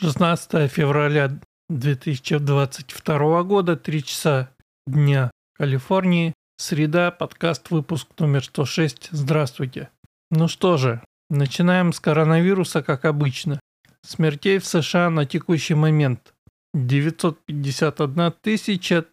16 февраля 2022 года, 3 часа дня Калифорнии, среда, подкаст, выпуск номер 106. Здравствуйте. Ну что же, начинаем с коронавируса, как обычно. Смертей в США на текущий момент 951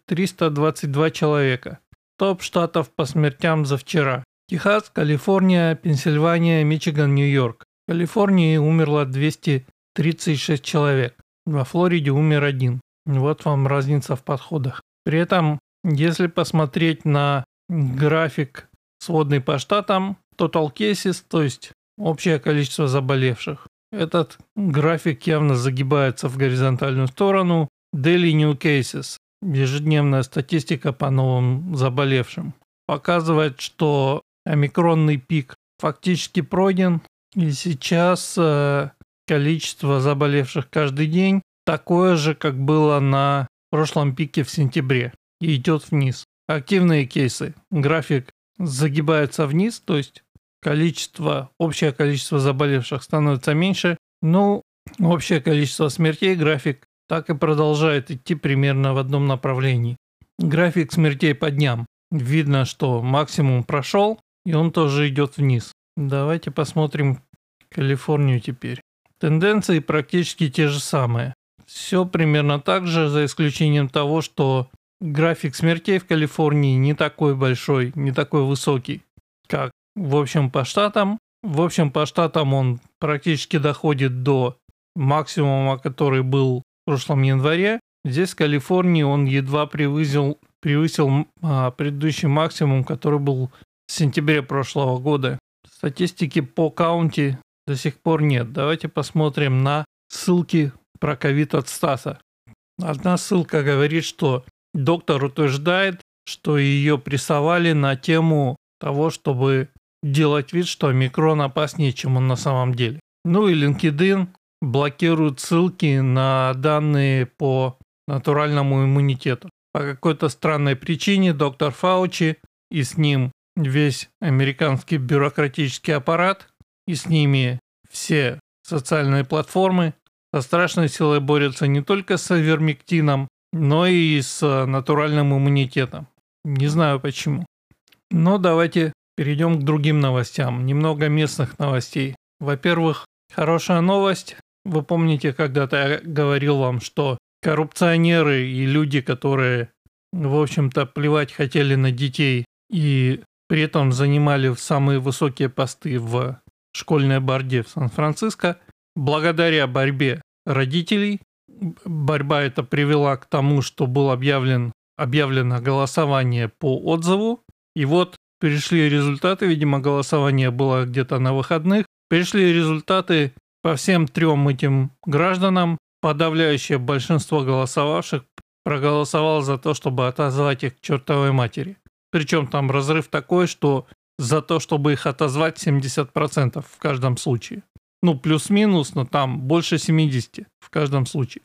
322 человека. Топ штатов по смертям за вчера. Техас, Калифорния, Пенсильвания, Мичиган, Нью-Йорк. В Калифорнии умерло 200 36 человек. Во Флориде умер один. Вот вам разница в подходах. При этом, если посмотреть на график сводный по штатам, total cases, то есть общее количество заболевших, этот график явно загибается в горизонтальную сторону. Daily New Cases, ежедневная статистика по новым заболевшим, показывает, что омикронный пик фактически пройден, и сейчас э, количество заболевших каждый день такое же, как было на прошлом пике в сентябре и идет вниз. Активные кейсы. График загибается вниз, то есть количество, общее количество заболевших становится меньше, но общее количество смертей график так и продолжает идти примерно в одном направлении. График смертей по дням. Видно, что максимум прошел, и он тоже идет вниз. Давайте посмотрим Калифорнию теперь. Тенденции практически те же самые. Все примерно так же, за исключением того, что график смертей в Калифорнии не такой большой, не такой высокий, как в общем по штатам. В общем по штатам он практически доходит до максимума, который был в прошлом январе. Здесь в Калифорнии он едва превысил, превысил а, предыдущий максимум, который был в сентябре прошлого года. Статистики по каунти до сих пор нет. Давайте посмотрим на ссылки про ковид от Стаса. Одна ссылка говорит, что доктор утверждает, что ее прессовали на тему того, чтобы делать вид, что микрон опаснее, чем он на самом деле. Ну и LinkedIn блокирует ссылки на данные по натуральному иммунитету. По какой-то странной причине доктор Фаучи и с ним весь американский бюрократический аппарат и с ними все социальные платформы со страшной силой борются не только с авермектином, но и с натуральным иммунитетом. Не знаю почему. Но давайте перейдем к другим новостям. Немного местных новостей. Во-первых, хорошая новость. Вы помните, когда-то я говорил вам, что коррупционеры и люди, которые, в общем-то, плевать хотели на детей и при этом занимали самые высокие посты в школьной борьбе в Сан-Франциско. Благодаря борьбе родителей, борьба эта привела к тому, что был объявлен, объявлено голосование по отзыву. И вот пришли результаты, видимо, голосование было где-то на выходных. Пришли результаты по всем трем этим гражданам. Подавляющее большинство голосовавших проголосовало за то, чтобы отозвать их к чертовой матери. Причем там разрыв такой, что за то, чтобы их отозвать 70% в каждом случае. Ну, плюс-минус, но там больше 70 в каждом случае.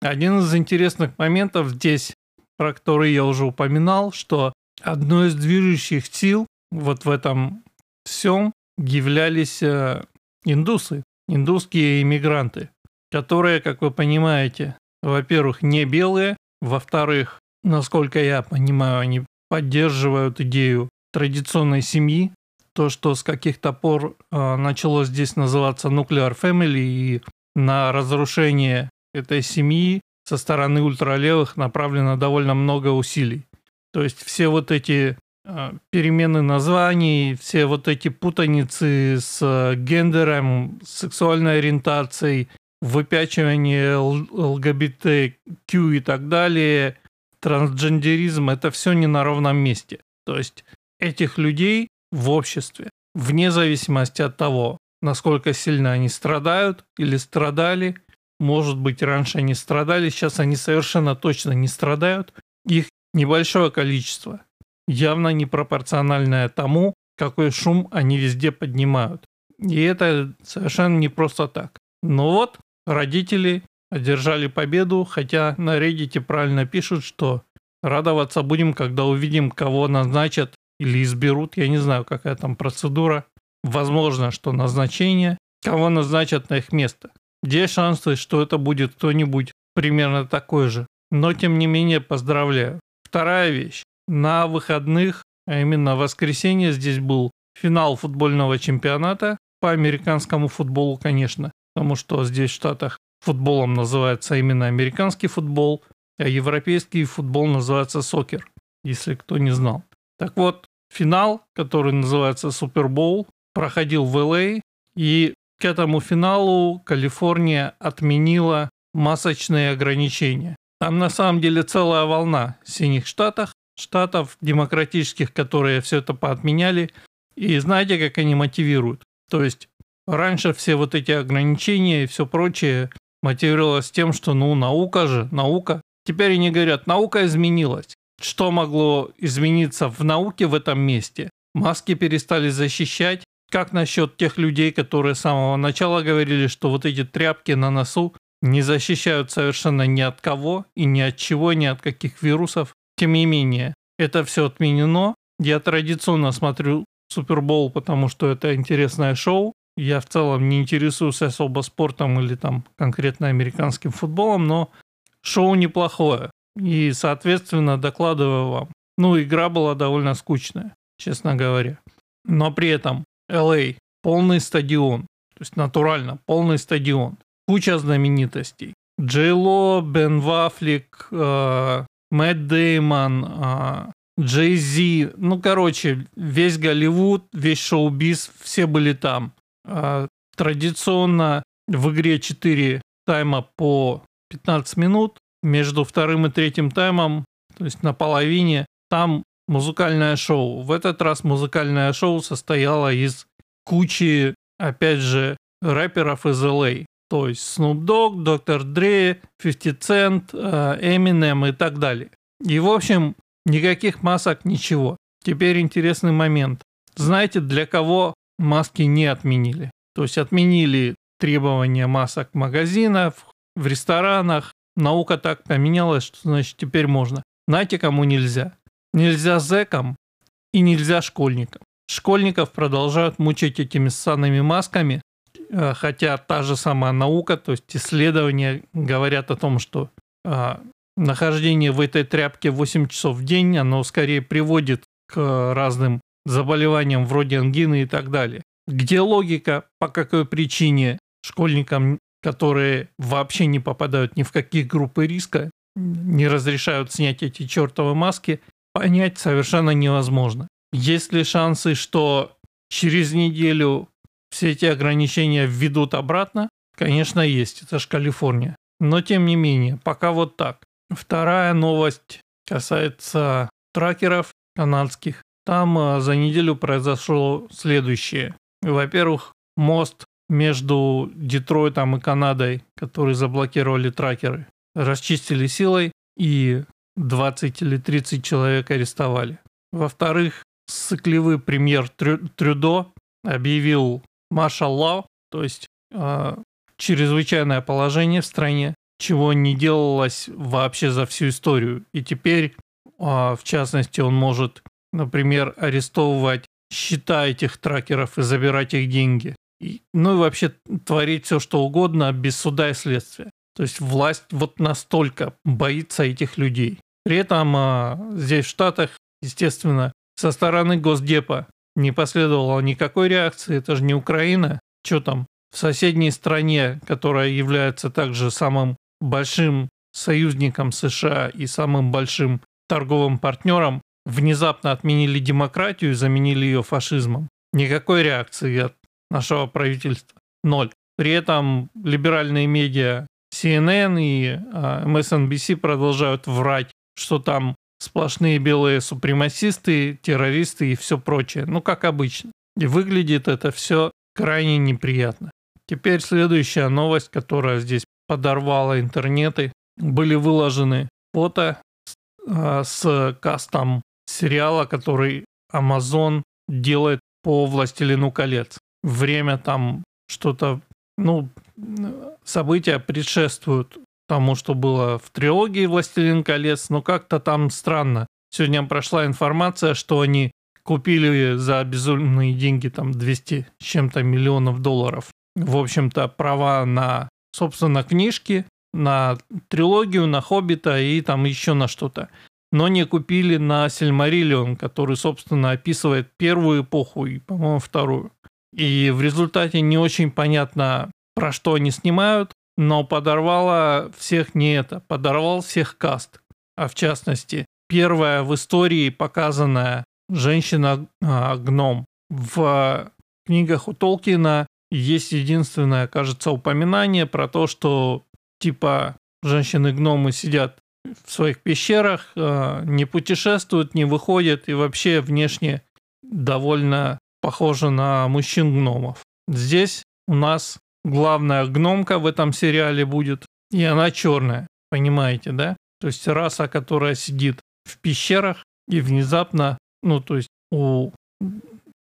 Один из интересных моментов здесь, про который я уже упоминал, что одной из движущих сил вот в этом всем являлись э, индусы, индусские иммигранты, которые, как вы понимаете, во-первых, не белые, во-вторых, насколько я понимаю, они поддерживают идею традиционной семьи, то, что с каких-то пор э, начало здесь называться nuclear family, и на разрушение этой семьи со стороны ультралевых направлено довольно много усилий. То есть все вот эти э, перемены названий, все вот эти путаницы с гендером, сексуальной ориентацией, выпячивание ЛГБТQ и так далее, трансгендеризм, это все не на ровном месте. То есть этих людей в обществе, вне зависимости от того, насколько сильно они страдают или страдали, может быть, раньше они страдали, сейчас они совершенно точно не страдают. Их небольшое количество, явно непропорциональное тому, какой шум они везде поднимают. И это совершенно не просто так. Но вот родители одержали победу, хотя на Reddit правильно пишут, что радоваться будем, когда увидим, кого назначат или изберут, я не знаю, какая там процедура. Возможно, что назначение, кого назначат на их место. есть шансы, что это будет кто-нибудь примерно такой же. Но, тем не менее, поздравляю. Вторая вещь. На выходных, а именно в воскресенье, здесь был финал футбольного чемпионата по американскому футболу, конечно, потому что здесь в Штатах футболом называется именно американский футбол, а европейский футбол называется сокер, если кто не знал. Так вот, финал, который называется Супербол, проходил в ЛА, и к этому финалу Калифорния отменила масочные ограничения. Там на самом деле целая волна синих штатов, штатов демократических, которые все это поотменяли. И знаете, как они мотивируют? То есть раньше все вот эти ограничения и все прочее мотивировалось тем, что ну наука же, наука. Теперь они говорят, наука изменилась. Что могло измениться в науке в этом месте? Маски перестали защищать. Как насчет тех людей, которые с самого начала говорили, что вот эти тряпки на носу не защищают совершенно ни от кого и ни от чего, ни от каких вирусов. Тем не менее, это все отменено. Я традиционно смотрю Супербол, потому что это интересное шоу. Я в целом не интересуюсь особо спортом или там конкретно американским футболом, но шоу неплохое. И, соответственно, докладываю вам. Ну, игра была довольно скучная, честно говоря. Но при этом LA а полный стадион. То есть натурально полный стадион. Куча знаменитостей. Джейло, Бен Вафлик, э, Мэтт Деймон, э, Джей Зи. Ну, короче, весь Голливуд, весь шоу-биз, все были там. Э, традиционно в игре 4 тайма по 15 минут между вторым и третьим таймом, то есть на половине, там музыкальное шоу. В этот раз музыкальное шоу состояло из кучи, опять же, рэперов из LA. То есть Snoop Dogg, Dr. Dre, 50 Cent, Eminem и так далее. И, в общем, никаких масок, ничего. Теперь интересный момент. Знаете, для кого маски не отменили? То есть отменили требования масок магазинов, в ресторанах, Наука так поменялась, что значит теперь можно. Знаете, кому нельзя? Нельзя зэкам и нельзя школьникам. Школьников продолжают мучить этими ссаными масками, э, хотя та же самая наука, то есть исследования говорят о том, что а, нахождение в этой тряпке 8 часов в день, оно скорее приводит к разным заболеваниям вроде ангины и так далее. Где логика, по какой причине школьникам которые вообще не попадают ни в какие группы риска, не разрешают снять эти чертовы маски, понять совершенно невозможно. Есть ли шансы, что через неделю все эти ограничения введут обратно? Конечно, есть. Это же Калифорния. Но тем не менее, пока вот так. Вторая новость касается тракеров канадских. Там э, за неделю произошло следующее. Во-первых, мост между Детройтом и Канадой, которые заблокировали тракеры, расчистили силой и 20 или 30 человек арестовали. Во-вторых, сыкливый премьер Трюдо объявил маршал то есть э, чрезвычайное положение в стране, чего не делалось вообще за всю историю. И теперь, э, в частности, он может, например, арестовывать счета этих тракеров и забирать их деньги ну и вообще творить все, что угодно без суда и следствия. То есть власть вот настолько боится этих людей. При этом а, здесь в Штатах, естественно, со стороны Госдепа не последовало никакой реакции. Это же не Украина. Что там? В соседней стране, которая является также самым большим союзником США и самым большим торговым партнером, внезапно отменили демократию и заменили ее фашизмом. Никакой реакции от нашего правительства. Ноль. При этом либеральные медиа CNN и MSNBC а, продолжают врать, что там сплошные белые супремасисты, террористы и все прочее. Ну, как обычно. И выглядит это все крайне неприятно. Теперь следующая новость, которая здесь подорвала интернеты. Были выложены фото а, с кастом сериала, который Amazon делает по «Властелину колец» время там что-то, ну, события предшествуют тому, что было в трилогии «Властелин колец», но как-то там странно. Сегодня прошла информация, что они купили за безумные деньги там 200 с чем-то миллионов долларов. В общем-то, права на собственно, книжки на трилогию, на Хоббита и там еще на что-то. Но не купили на Сильмариллион, который, собственно, описывает первую эпоху и, по-моему, вторую. И в результате не очень понятно, про что они снимают, но подорвало всех не это, подорвал всех каст. А в частности, первая в истории показанная женщина-гном. В книгах у Толкина есть единственное, кажется, упоминание про то, что типа женщины-гномы сидят в своих пещерах, э, не путешествуют, не выходят и вообще внешне довольно похожи на мужчин-гномов. Здесь у нас главная гномка в этом сериале будет, и она черная, понимаете, да? То есть раса, которая сидит в пещерах и внезапно, ну то есть у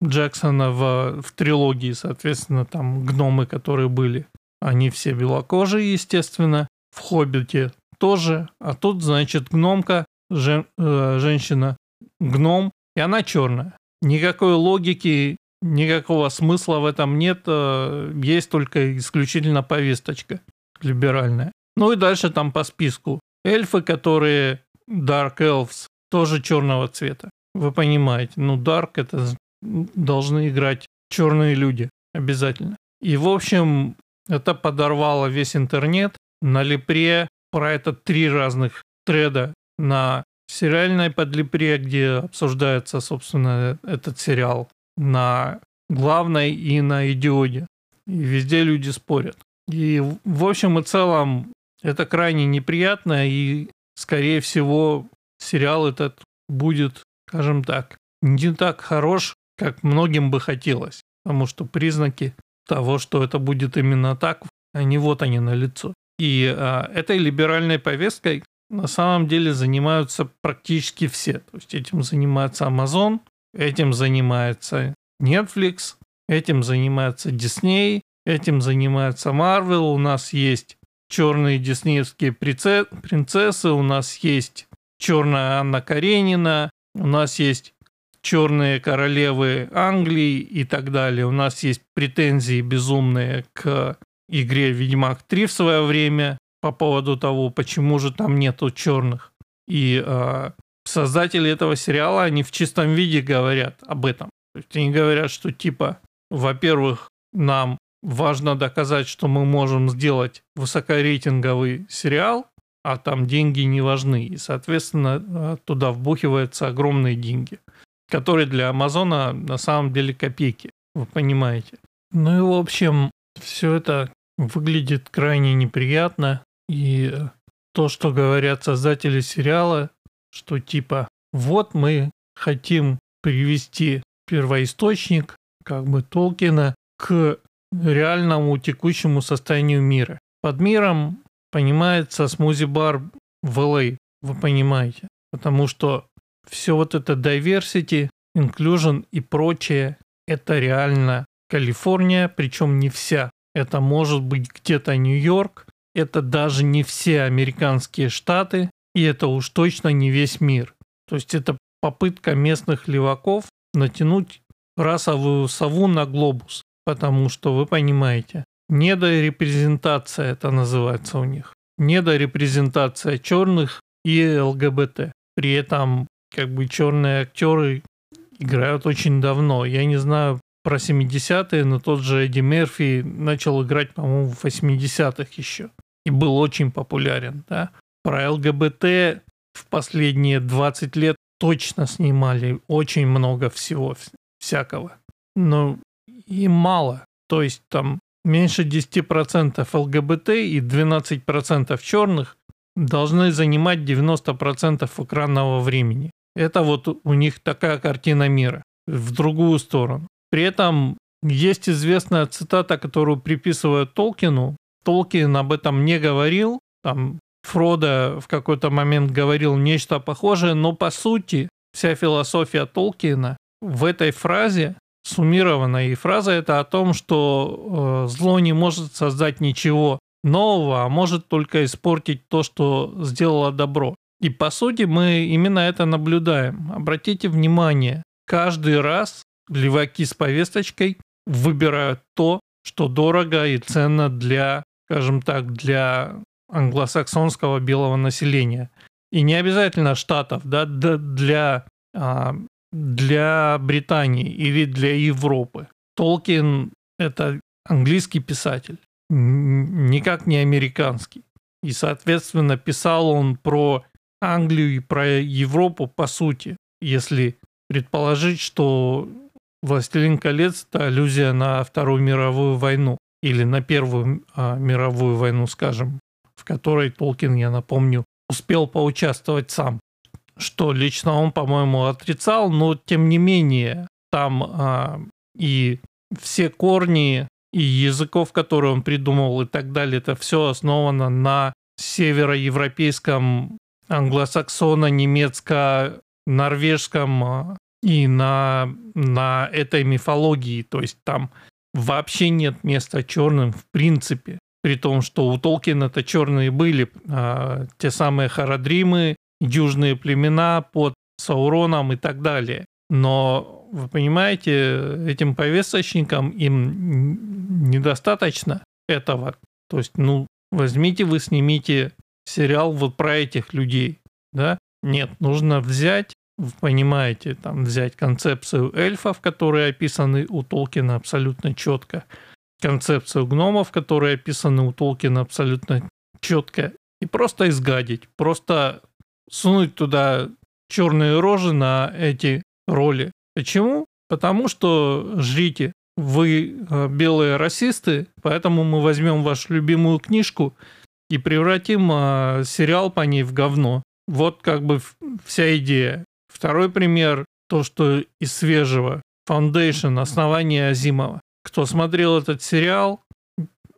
Джексона в, в трилогии, соответственно, там гномы, которые были, они все белокожие, естественно. В «Хоббите» тоже. А тут, значит, гномка, жен, э, женщина, гном, и она черная. Никакой логики, никакого смысла в этом нет. Э, есть только исключительно повесточка либеральная. Ну и дальше там по списку. Эльфы, которые Dark Elves, тоже черного цвета. Вы понимаете, ну Dark это должны играть черные люди обязательно. И в общем, это подорвало весь интернет. На Липре про это три разных треда на сериальной подлипре, где обсуждается, собственно, этот сериал. На главной и на идиоде. И везде люди спорят. И в общем и целом это крайне неприятно, и, скорее всего, сериал этот будет, скажем так, не так хорош, как многим бы хотелось. Потому что признаки того, что это будет именно так, они вот они на лицо. И а, этой либеральной повесткой на самом деле занимаются практически все. То есть этим занимается Amazon, этим занимается Netflix, этим занимается Disney, этим занимается Marvel. У нас есть черные диснеевские принцессы, у нас есть черная Анна Каренина, у нас есть черные королевы Англии и так далее. У нас есть претензии безумные к игре Ведьмак 3 в свое время по поводу того, почему же там нету черных. И э, создатели этого сериала, они в чистом виде говорят об этом. То есть они говорят, что типа, во-первых, нам важно доказать, что мы можем сделать высокорейтинговый сериал, а там деньги не важны. И, соответственно, а, туда вбухиваются огромные деньги которые для Амазона на самом деле копейки, вы понимаете. Ну и в общем, все это выглядит крайне неприятно. И то, что говорят создатели сериала, что типа вот мы хотим привести первоисточник, как бы Толкина, к реальному текущему состоянию мира. Под миром понимается смузи-бар в LA, вы понимаете. Потому что все вот это diversity, inclusion и прочее, это реально Калифорния, причем не вся. Это может быть где-то Нью-Йорк, это даже не все американские штаты, и это уж точно не весь мир. То есть это попытка местных леваков натянуть расовую сову на глобус, потому что вы понимаете, недорепрезентация это называется у них. Недорепрезентация черных и ЛГБТ. При этом как бы черные актеры играют очень давно. Я не знаю про 70-е, но тот же Эдди Мерфи начал играть, по-моему, в 80-х еще. И был очень популярен, да. Про ЛГБТ в последние 20 лет точно снимали очень много всего всякого. Но и мало. То есть там меньше 10% ЛГБТ и 12% черных должны занимать 90% экранного времени. Это вот у них такая картина мира в другую сторону. При этом есть известная цитата, которую приписывают Толкину. Толкин об этом не говорил. Там Фродо в какой-то момент говорил нечто похожее, но по сути вся философия Толкина в этой фразе суммирована. И фраза это о том, что э, зло не может создать ничего нового, а может только испортить то, что сделало добро. И по сути мы именно это наблюдаем. Обратите внимание, каждый раз леваки с повесточкой выбирают то, что дорого и ценно для скажем так, для англосаксонского белого населения. И не обязательно штатов, да, для, а, для Британии или для Европы. Толкин – это английский писатель, никак не американский. И, соответственно, писал он про Англию и про Европу по сути, если предположить, что «Властелин колец» — это аллюзия на Вторую мировую войну или на Первую а, мировую войну, скажем, в которой Толкин, я напомню, успел поучаствовать сам. Что лично он, по-моему, отрицал, но тем не менее там а, и все корни и языков, которые он придумал и так далее, это все основано на североевропейском англосаксоно-немецко-норвежском а, и на, на этой мифологии. То есть там вообще нет места черным в принципе. При том, что у Толкина это черные были а, те самые Харадримы, южные племена под Сауроном и так далее. Но вы понимаете, этим повесточникам им недостаточно этого. То есть, ну, возьмите вы, снимите сериал вот про этих людей, да? Нет, нужно взять, вы понимаете, там взять концепцию эльфов, которые описаны у Толкина абсолютно четко, концепцию гномов, которые описаны у Толкина абсолютно четко, и просто изгадить, просто сунуть туда черные рожи на эти роли. Почему? Потому что жрите, вы э, белые расисты, поэтому мы возьмем вашу любимую книжку и превратим э, сериал по ней в говно. Вот как бы вся идея. Второй пример, то, что из свежего. Foundation, основание Азимова. Кто смотрел этот сериал,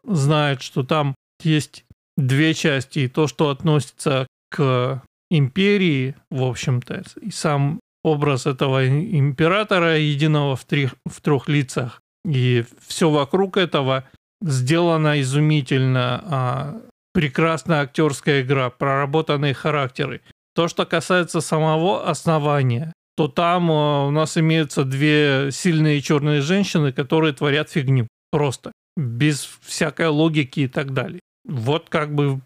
знает, что там есть две части. И то, что относится к империи, в общем-то, и сам образ этого императора единого в, три, в трех лицах. И все вокруг этого сделано изумительно. А, прекрасная актерская игра, проработанные характеры. То, что касается самого основания, то там а, у нас имеются две сильные черные женщины, которые творят фигню. Просто. Без всякой логики и так далее. Вот как бы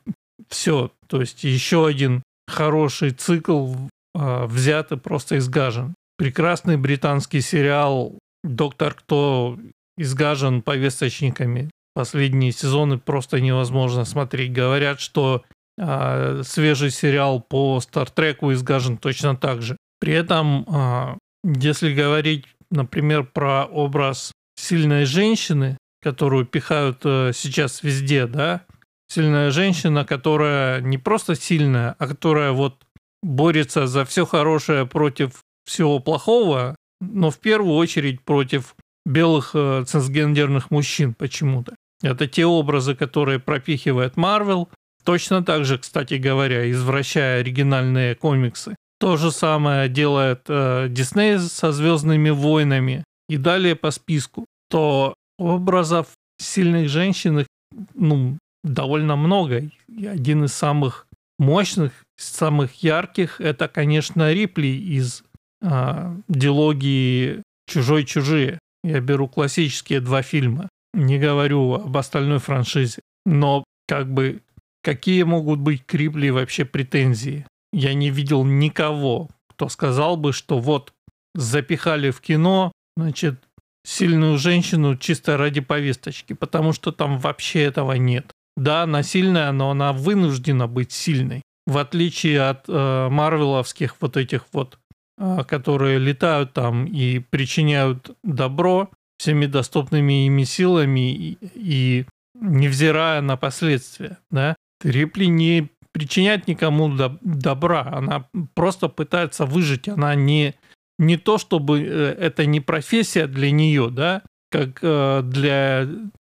все. То есть еще один хороший цикл э, взят и просто изгажен. Прекрасный британский сериал «Доктор Кто» изгажен повесточниками. Последние сезоны просто невозможно смотреть. Говорят, что э, свежий сериал по Стартреку изгажен точно так же. При этом, э, если говорить, например, про образ сильной женщины, которую пихают э, сейчас везде, да, сильная женщина, которая не просто сильная, а которая вот борется за все хорошее против всего плохого, но в первую очередь против белых э, цисгендерных мужчин почему-то. Это те образы, которые пропихивает Марвел. Точно так же, кстати говоря, извращая оригинальные комиксы. То же самое делает э, Дисней со Звездными войнами. И далее по списку. То образов сильных женщин ну, довольно много. И один из самых мощных, самых ярких, это, конечно, Рипли из э, дилогии «Чужой-чужие». Я беру классические два фильма. Не говорю об остальной франшизе. Но как бы какие могут быть к вообще претензии? Я не видел никого, кто сказал бы, что вот запихали в кино, значит, сильную женщину чисто ради повесточки, потому что там вообще этого нет. Да, она сильная, но она вынуждена быть сильной. В отличие от э, марвеловских вот этих вот, э, которые летают там и причиняют добро всеми доступными ими силами и, и невзирая на последствия, да. Рипли не причиняет никому добра, она просто пытается выжить, она не, не то, чтобы э, это не профессия для нее, да, как э, для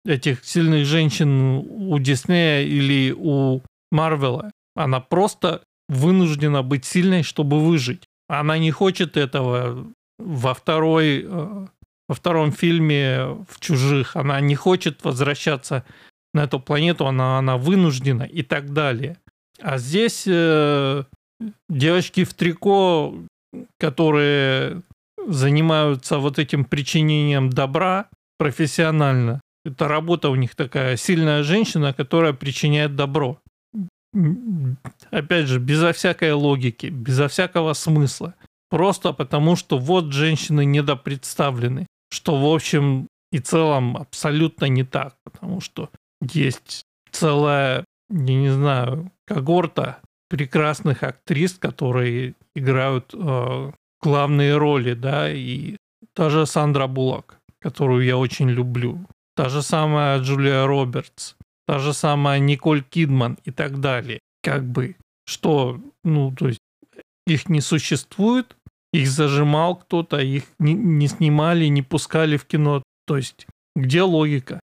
этих сильных женщин у Диснея или у Марвела. Она просто вынуждена быть сильной, чтобы выжить. Она не хочет этого во второй э, во втором фильме в «Чужих». Она не хочет возвращаться на эту планету, она, она вынуждена и так далее. А здесь э, девочки в трико, которые занимаются вот этим причинением добра профессионально, Это работа у них такая, сильная женщина, которая причиняет добро. Опять же, безо всякой логики, безо всякого смысла. Просто потому, что вот женщины недопредставлены. Что, в общем и целом, абсолютно не так. Потому что есть целая, я не знаю, когорта прекрасных актрис, которые играют э, главные роли, да, и та же Сандра Буллок, которую я очень люблю, та же самая Джулия Робертс, та же самая Николь Кидман и так далее. Как бы, что, ну, то есть их не существует, их зажимал кто-то, их не, не снимали, не пускали в кино. То есть, где логика?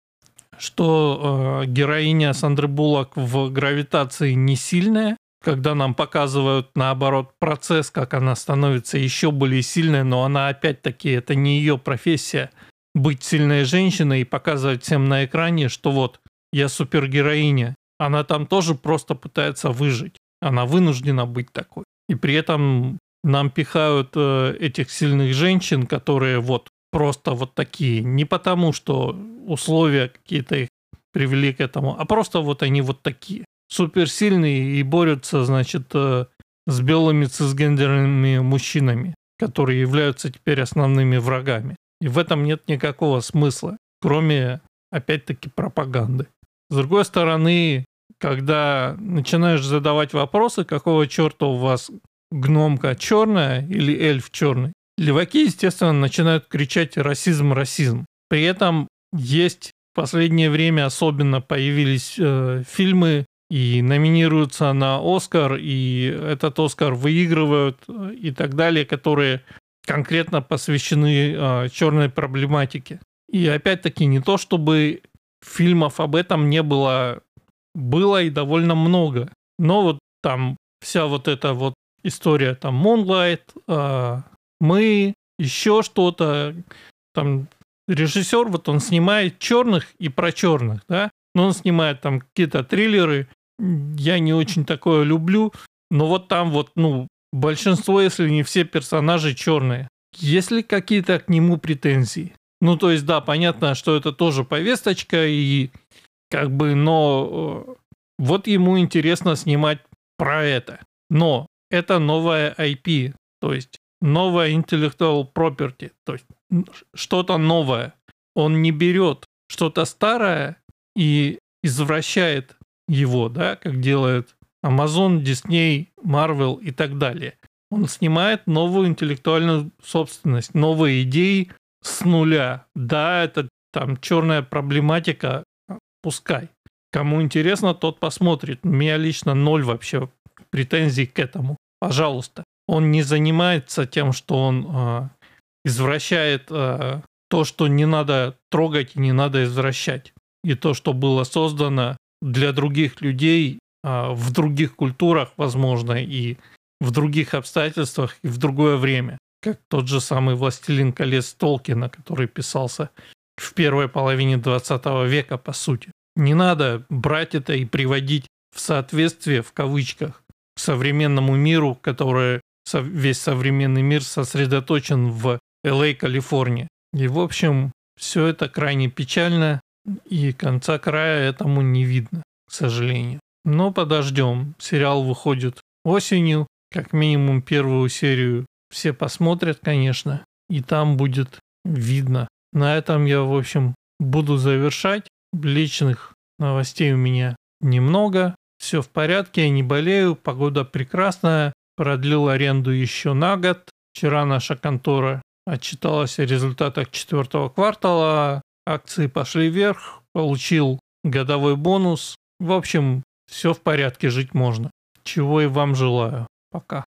Что э, героиня Сандры Буллок в гравитации не сильная, когда нам показывают, наоборот, процесс, как она становится еще более сильной, но она опять-таки, это не ее профессия быть сильной женщиной и показывать всем на экране, что вот, я супергероиня. Она там тоже просто пытается выжить. Она вынуждена быть такой. И при этом нам пихают э, этих сильных женщин, которые вот просто вот такие. Не потому, что условия какие-то их привели к этому, а просто вот они вот такие суперсильные и борются, значит, э, с белыми цисгендерными мужчинами, которые являются теперь основными врагами. И в этом нет никакого смысла, кроме, опять-таки, пропаганды. С другой стороны, когда начинаешь задавать вопросы, какого черта у вас гномка черная или эльф черный, леваки, естественно, начинают кричать «расизм, расизм». При этом есть в последнее время особенно появились э, фильмы и номинируются на Оскар, и этот Оскар выигрывают э, и так далее, которые конкретно посвящены э, черной проблематике. И опять-таки не то, чтобы фильмов об этом не было, было и довольно много, но вот там вся вот эта вот история, там Moonlight, э, мы, еще что-то, там режиссер, вот он снимает черных и про черных, да, но он снимает там какие-то триллеры, я не очень такое люблю, но вот там вот, ну, большинство, если не все персонажи черные. Есть ли какие-то к нему претензии? Ну, то есть, да, понятно, что это тоже повесточка, и как бы, но э, вот ему интересно снимать про это. Но это новая IP, то есть новая intellectual property, то есть что-то новое. Он не берет что-то старое и извращает его, да, как делает Amazon, Disney, Marvel и так далее. Он снимает новую интеллектуальную собственность, новые идеи с нуля. Да, это там черная проблематика, пускай. Кому интересно, тот посмотрит. У меня лично ноль вообще претензий к этому. Пожалуйста. Он не занимается тем, что он э, извращает э, то, что не надо трогать и не надо извращать. И то, что было создано для других людей а, в других культурах, возможно, и в других обстоятельствах, и в другое время. Как тот же самый «Властелин колец» Толкина, который писался в первой половине 20 века, по сути. Не надо брать это и приводить в соответствие, в кавычках, к современному миру, который весь современный мир сосредоточен в Л.А., Калифорния. И, в общем, все это крайне печально, и конца края этому не видно, к сожалению. Но подождем. Сериал выходит осенью. Как минимум первую серию все посмотрят, конечно. И там будет видно. На этом я, в общем, буду завершать. Личных новостей у меня немного. Все в порядке, я не болею, погода прекрасная. Продлил аренду еще на год. Вчера наша контора отчиталась о результатах четвертого квартала акции пошли вверх, получил годовой бонус. В общем, все в порядке, жить можно. Чего и вам желаю. Пока.